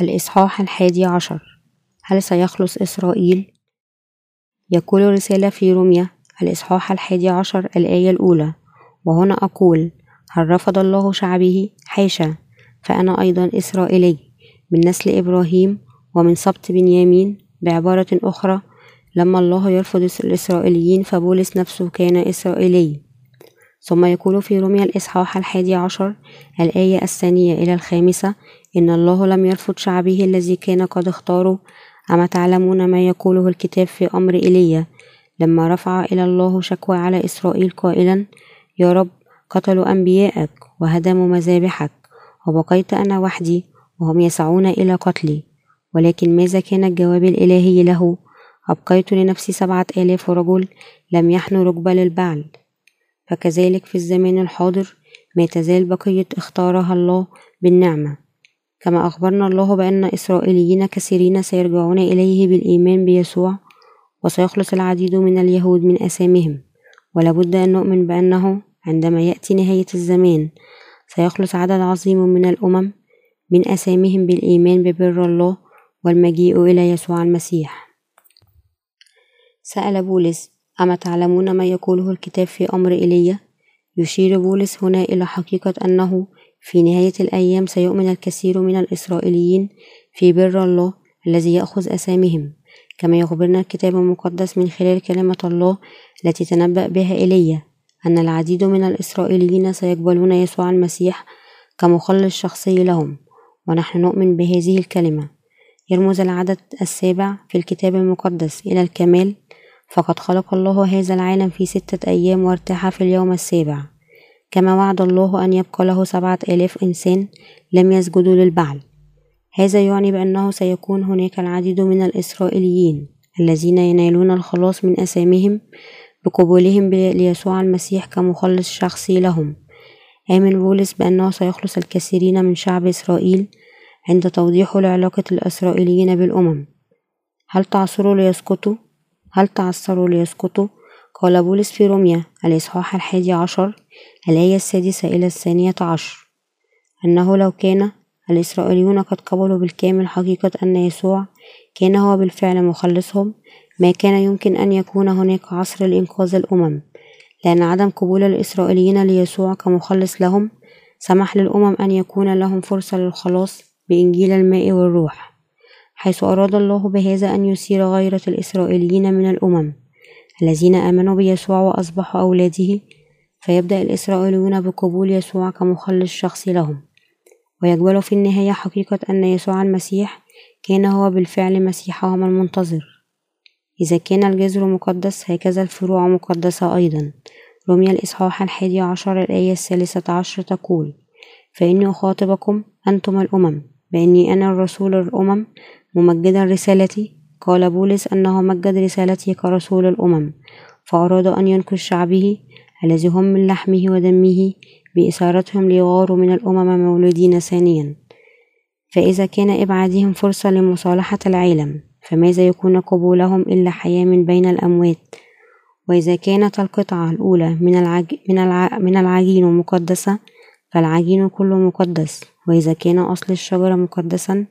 الإصحاح الحادي عشر. هل سيخلص إسرائيل؟ يقول رسالة في روميا الإصحاح الحادي عشر الآية الأولى. وهنا أقول هل رفض الله شعبه؟ حاشا. فأنا أيضا إسرائيلي. من نسل إبراهيم ومن سبط بنيامين. بعبارة أخرى لما الله يرفض الإسرائيليين فبولس نفسه كان إسرائيلي. ثم يقول في روميا الإصحاح الحادي عشر الآية الثانية إلى الخامسة إن الله لم يرفض شعبه الذي كان قد اختاره. أما تعلمون ما يقوله الكتاب في أمر إيليا لما رفع إلى الله شكوى على إسرائيل قائلا يا رب قتلوا أنبياءك وهدموا مذابحك وبقيت أنا وحدي وهم يسعون إلى قتلي. ولكن ماذا كان الجواب الإلهي له؟ أبقيت لنفسي سبعة آلاف رجل لم يحنوا ركبة للبعل. فكذلك في الزمان الحاضر ما تزال بقية اختارها الله بالنعمة. كما أخبرنا الله بأن إسرائيليين كثيرين سيرجعون إليه بالإيمان بيسوع وسيخلص العديد من اليهود من أثامهم ولابد أن نؤمن بأنه عندما يأتي نهاية الزمان سيخلص عدد عظيم من الأمم من أثامهم بالإيمان ببر الله والمجيء إلى يسوع المسيح. سأل بولس أما تعلمون ما يقوله الكتاب في أمر إيليا يشير بولس هنا إلى حقيقة أنه في نهاية الأيام سيؤمن الكثير من الإسرائيليين في بر الله الذي يأخذ أسامهم. كما يخبرنا الكتاب المقدس من خلال كلمة الله التي تنبأ بها إيليا أن العديد من الإسرائيليين سيقبلون يسوع المسيح كمخلص شخصي لهم ونحن نؤمن بهذه الكلمة. يرمز العدد السابع في الكتاب المقدس إلى الكمال فقد خلق الله هذا العالم في ستة أيام وارتاح في اليوم السابع. كما وعد الله أن يبقى له سبعة آلاف إنسان لم يسجدوا للبعل هذا يعني بأنه سيكون هناك العديد من الإسرائيليين الذين ينالون الخلاص من أسامهم بقبولهم ليسوع المسيح كمخلص شخصي لهم آمن بولس بأنه سيخلص الكثيرين من شعب إسرائيل عند توضيحه لعلاقة الإسرائيليين بالأمم هل تعصروا ليسقطوا؟ هل تعثروا ليسقطوا؟ قال بولس في روميا الإصحاح الحادي عشر الآية السادسة إلى الثانية عشر؟ أنه لو كان الإسرائيليون قد قبلوا بالكامل حقيقة أن يسوع كان هو بالفعل مخلصهم ما كان يمكن أن يكون هناك عصر لإنقاذ الأمم لأن عدم قبول الإسرائيليين ليسوع كمخلص لهم سمح للأمم أن يكون لهم فرصة للخلاص بإنجيل الماء والروح حيث أراد الله بهذا أن يثير غيرة الإسرائيليين من الأمم الذين آمنوا بيسوع وأصبحوا أولاده فيبدأ الإسرائيليون بقبول يسوع كمخلص شخصي لهم. ويقبلوا في النهاية حقيقة أن يسوع المسيح كان هو بالفعل مسيحهم المنتظر. إذا كان الجذر مقدس هكذا الفروع مقدسة أيضا. رمي الإصحاح الحادي عشر الآية الثالثة عشر تقول فإني أخاطبكم أنتم الأمم بإني أنا الرسول الأمم ممجدا رسالتي. قال بولس أنه مجد رسالته كرسول الأمم. فأراد أن ينقذ شعبه الذي هم من لحمه ودمه بإثارتهم ليغاروا من الأمم مولودين ثانيا. فإذا كان إبعادهم فرصة لمصالحة العالم فماذا يكون قبولهم إلا حياة من بين الأموات؟ وإذا كانت القطعة الأولى من, العج... من, الع... من العجين مقدسة فالعجين كله مقدس. وإذا كان أصل الشجرة مقدسا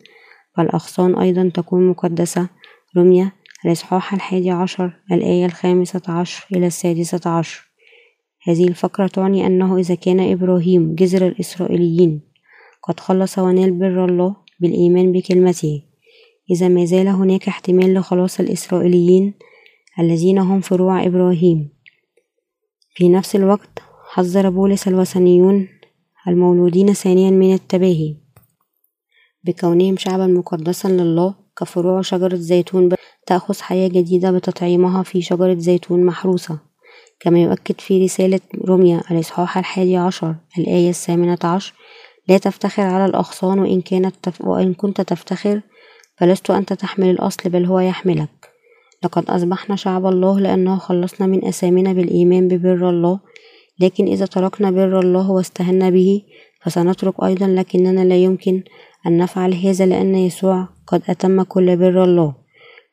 فالأغصان أيضا تكون مقدسة. رمية الإصحاح الحادي عشر الآية الخامسة عشر إلى السادسة عشر. هذه الفقرة تعني أنه إذا كان إبراهيم جذر الإسرائيليين قد خلص ونال بر الله بالإيمان بكلمته. إذا ما زال هناك احتمال لخلاص الإسرائيليين الذين هم فروع إبراهيم. في نفس الوقت حذر بولس الوثنيون المولودين ثانيا من التباهي بكونهم شعبا مقدسا لله كفروع شجرة زيتون تأخذ حياة جديدة بتطعيمها في شجرة زيتون محروسة. كما يؤكد في رسالة روميا الإصحاح الحادي عشر الآية الثامنة عشر لا تفتخر على الأغصان وإن, كانت تف... وإن كنت تفتخر فلست أنت تحمل الأصل بل هو يحملك. لقد أصبحنا شعب الله لأنه خلصنا من أثامنا بالإيمان ببر الله لكن إذا تركنا بر الله واستهنا به فسنترك أيضا لكننا لا يمكن أن نفعل هذا لأن يسوع قد أتم كل بر الله.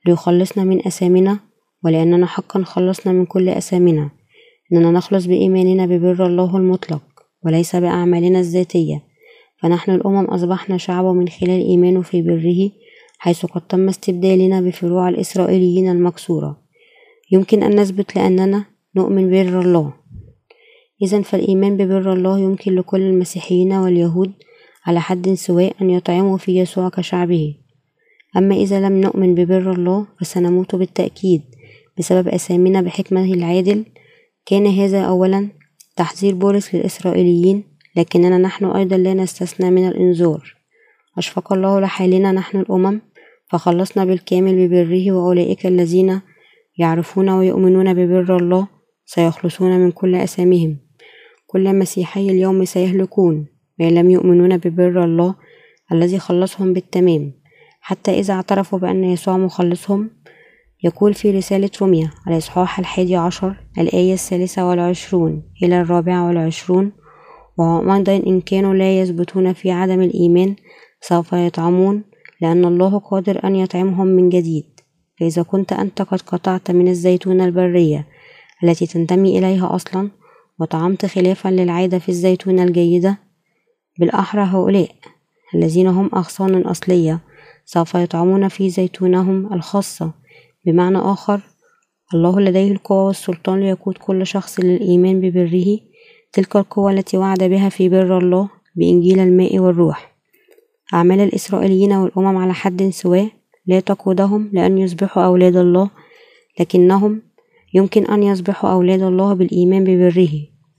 ليخلصنا من أثامنا ولأننا حقا خلصنا من كل أثامنا إننا نخلص بإيماننا ببر الله المطلق وليس بأعمالنا الذاتية فنحن الأمم أصبحنا شعبه من خلال إيمانه في بره حيث قد تم استبدالنا بفروع الإسرائيليين المكسورة. يمكن أن نثبت لأننا نؤمن ببر الله. إذا فالإيمان ببر الله يمكن لكل المسيحيين واليهود على حد سواء أن يطعموا في يسوع كشعبه. أما إذا لم نؤمن ببر الله فسنموت بالتأكيد بسبب أثامنا بحكمته العادل كان هذا أولا تحذير بولس للإسرائيليين لكننا نحن أيضا لا نستثنى من الإنذار. أشفق الله لحالنا نحن الأمم فخلصنا بالكامل ببره وأولئك الذين يعرفون ويؤمنون ببر الله سيخلصون من كل أثامهم كل مسيحي اليوم سيهلكون ما لم يؤمنون ببر الله الذي خلصهم بالتمام. حتى إذا اعترفوا بأن يسوع مخلصهم يقول في رسالة روميا الإصحاح الحادي عشر الآية الثالثة والعشرون إلى الرابعة والعشرون. وهم أيضا إن كانوا لا يثبتون في عدم الإيمان سوف يطعمون لأن الله قادر أن يطعمهم من جديد. فإذا كنت أنت قد قطعت من الزيتونة البرية التي تنتمي إليها أصلا وطعمت خلافا للعادة في الزيتونة الجيدة بالأحرى هؤلاء الذين هم أغصان أصلية سوف يطعمون في زيتونهم الخاصة. بمعنى آخر الله لديه القوة والسلطان ليقود كل شخص للإيمان ببره تلك القوة التي وعد بها في بر الله بإنجيل الماء والروح. أعمال الإسرائيليين والأمم على حد سواء لا تقودهم لأن يصبحوا أولاد الله لكنهم يمكن أن يصبحوا أولاد الله بالإيمان ببره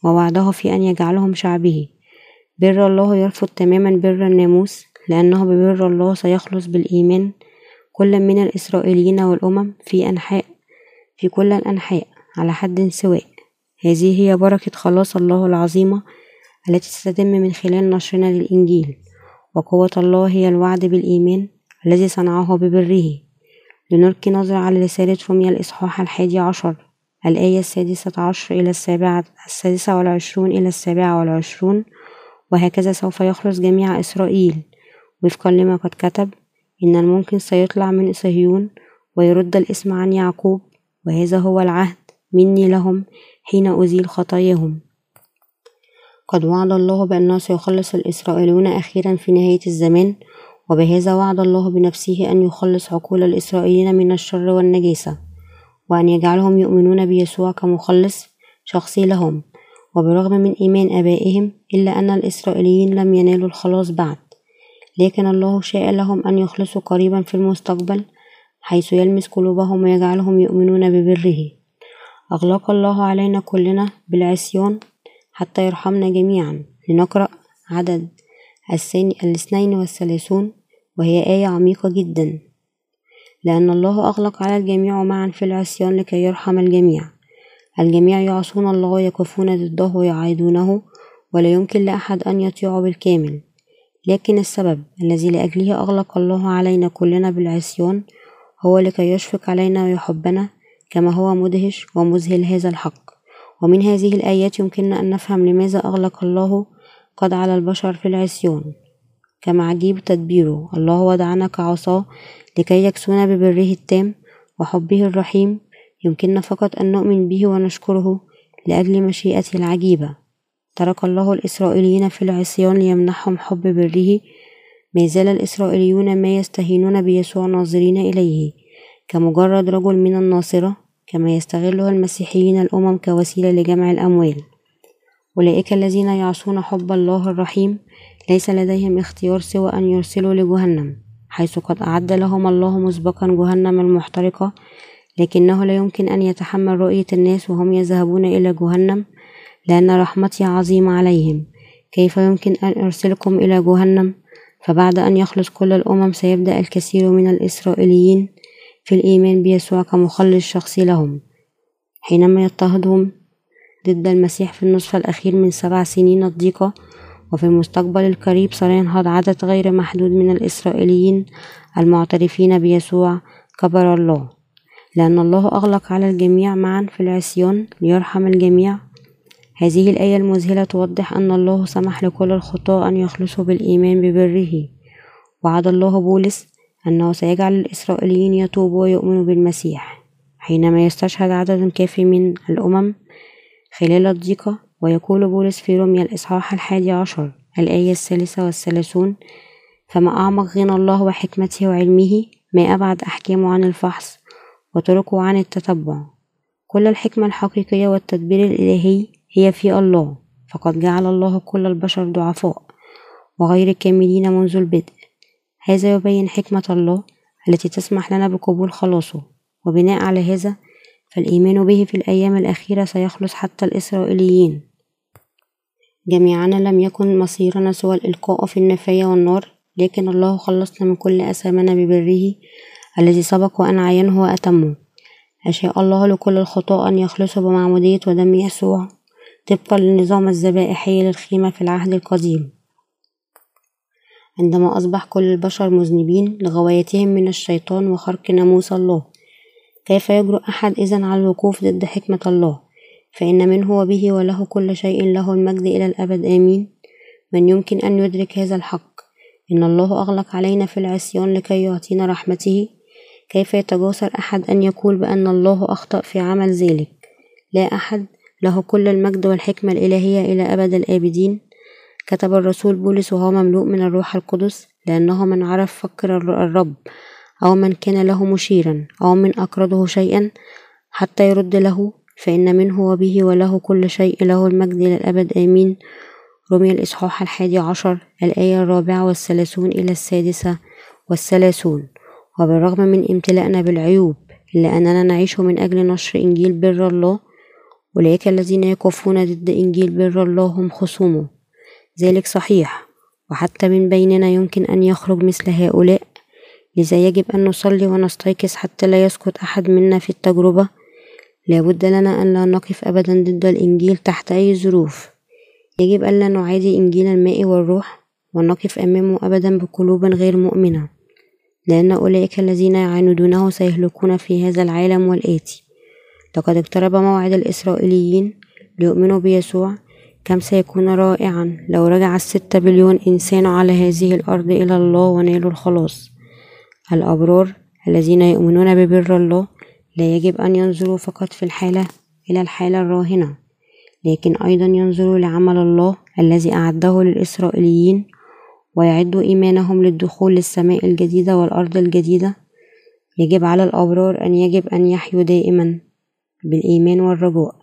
ووعده في أن يجعلهم شعبه. بر الله يرفض تماما بر الناموس لأنه ببر الله سيخلص بالإيمان كل من الإسرائيليين والأمم في أنحاء في كل الأنحاء على حد سواء. هذه هي بركة خلاص الله العظيمة التي ستتم من خلال نشرنا للإنجيل وقوة الله هي الوعد بالإيمان الذي صنعه ببره. لنلقي نظرة على رسالة روميا الإصحاح الحادي عشر الآية السادسة عشر إلى السابعة السادسة والعشرون إلى السابعة والعشرون وهكذا سوف يخلص جميع إسرائيل. وفقا لما قد كتب إن الممكن سيطلع من صهيون ويرد الاسم عن يعقوب وهذا هو العهد مني لهم حين أزيل خطاياهم. قد وعد الله بأنه سيخلص الإسرائيليون أخيرا في نهاية الزمان وبهذا وعد الله بنفسه أن يخلص عقول الإسرائيليين من الشر والنجاسة وأن يجعلهم يؤمنون بيسوع كمخلص شخصي لهم. وبرغم من إيمان آبائهم إلا أن الإسرائيليين لم ينالوا الخلاص بعد. لكن الله شاء لهم أن يخلصوا قريبا في المستقبل حيث يلمس قلوبهم ويجعلهم يؤمنون ببره. أغلق الله علينا كلنا بالعصيان حتى يرحمنا جميعا. لنقرأ عدد الاثنين والثلاثون وهي آية عميقة جدا. لأن الله أغلق على الجميع معا في العصيان لكي يرحم الجميع. الجميع يعصون الله ويقفون ضده ويعايدونه ولا يمكن لأحد أن يطيعه بالكامل. لكن السبب الذي لأجله أغلق الله علينا كلنا بالعصيان هو لكي يشفق علينا ويحبنا كما هو مدهش ومذهل هذا الحق. ومن هذه الآيات يمكننا أن نفهم لماذا أغلق الله قد على البشر في العصيان. كما عجيب تدبيره الله وضعنا كعصاه لكي يكسونا ببره التام وحبه الرحيم. يمكننا فقط أن نؤمن به ونشكره لأجل مشيئته العجيبة. ترك الله الإسرائيليين في العصيان ليمنحهم حب بره. ما زال الإسرائيليون ما يستهينون بيسوع ناظرين إليه. كمجرد رجل من الناصرة كما يستغله المسيحيين الأمم كوسيلة لجمع الأموال. أولئك الذين يعصون حب الله الرحيم ليس لديهم اختيار سوى أن يرسلوا لجهنم حيث قد أعد لهم الله مسبقا جهنم المحترقة لكنه لا يمكن أن يتحمل رؤية الناس وهم يذهبون إلى جهنم. لأن رحمتي عظيمة عليهم. كيف يمكن أن أرسلكم إلى جهنم؟ فبعد أن يخلص كل الأمم سيبدأ الكثير من الإسرائيليين في الإيمان بيسوع كمخلص شخصي لهم. حينما يضطهدهم ضد المسيح في النصف الأخير من سبع سنين الضيقة وفي المستقبل القريب سينهض عدد غير محدود من الإسرائيليين المعترفين بيسوع كبر الله. لأن الله أغلق على الجميع معا في العصيان ليرحم الجميع. هذه الآية المذهلة توضح أن الله سمح لكل الخطاة أن يخلصوا بالإيمان ببره. وعد الله بولس أنه سيجعل الإسرائيليين يتوبوا ويؤمنوا بالمسيح حينما يستشهد عدد كافي من الأمم خلال الضيقة ويقول بولس في روميا الإصحاح الحادي عشر الآية الثالثة والثلاثون فما أعمق غنى الله وحكمته وعلمه ما أبعد أحكامه عن الفحص وطرقه عن التتبع. كل الحكمة الحقيقية والتدبير الإلهي هي في الله فقد جعل الله كل البشر ضعفاء وغير كاملين منذ البدء. هذا يبين حكمة الله التي تسمح لنا بقبول خلاصه. وبناء على هذا فالإيمان به في الأيام الأخيرة سيخلص حتى الإسرائيليين. جميعنا لم يكن مصيرنا سوى الإلقاء في النفاية والنار لكن الله خلصنا من كل أثامنا ببره الذي سبق وأن عينه وأتمه. أشاء الله لكل الخطاة أن يخلصوا بمعمودية ودم يسوع. طبقا للنظام الذبائحي للخيمة في العهد القديم. عندما أصبح كل البشر مذنبين لغوايتهم من الشيطان وخرق ناموس الله كيف يجرؤ أحد إذا على الوقوف ضد حكمة الله؟ فإن منه وبه وله كل شيء له المجد إلى الأبد آمين. من يمكن أن يدرك هذا الحق؟ إن الله أغلق علينا في العصيان لكي يعطينا رحمته. كيف يتجاسر أحد أن يقول بأن الله أخطأ في عمل ذلك؟ لا أحد له كل المجد والحكمة الإلهية إلى أبد الآبدين. كتب الرسول بولس وهو مملوء من الروح القدس لأنه من عرف فكر الرب أو من كان له مشيرا أو من أقرضه شيئا حتى يرد له فإن منه وبه وله كل شيء له المجد إلى الأبد آمين. رمي الإصحاح الحادي عشر الآية الرابعة والثلاثون إلى السادسة والثلاثون. وبالرغم من امتلاءنا بالعيوب إلا أننا نعيش من أجل نشر إنجيل بر الله أولئك الذين يقفون ضد إنجيل بر الله هم خصومه. ذلك صحيح وحتى من بيننا يمكن أن يخرج مثل هؤلاء. لذا يجب أن نصلي ونستيقظ حتى لا يسقط أحد منا في التجربة. لابد لنا أن لا نقف أبدا ضد الإنجيل تحت أي ظروف. يجب ألا نعادي إنجيل الماء والروح ونقف أمامه أبدا بقلوب غير مؤمنة. لأن أولئك الذين يعاندونه سيهلكون في هذا العالم والآتي. لقد اقترب موعد الإسرائيليين ليؤمنوا بيسوع. كم سيكون رائعا لو رجع الستة بليون إنسان على هذه الأرض إلى الله ونالوا الخلاص. الأبرار الذين يؤمنون ببر الله لا يجب أن ينظروا فقط في الحالة إلى الحالة الراهنة لكن أيضا ينظروا لعمل الله الذي أعده للإسرائيليين ويعدوا إيمانهم للدخول للسماء الجديدة والأرض الجديدة. يجب على الأبرار أن يجب أن يحيوا دائما. بالإيمان والرجاء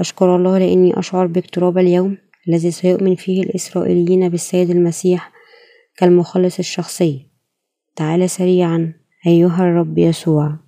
أشكر الله لأني أشعر باقتراب اليوم الذي سيؤمن فيه الإسرائيليين بالسيد المسيح كالمخلص الشخصي. تعال سريعا أيها الرب يسوع.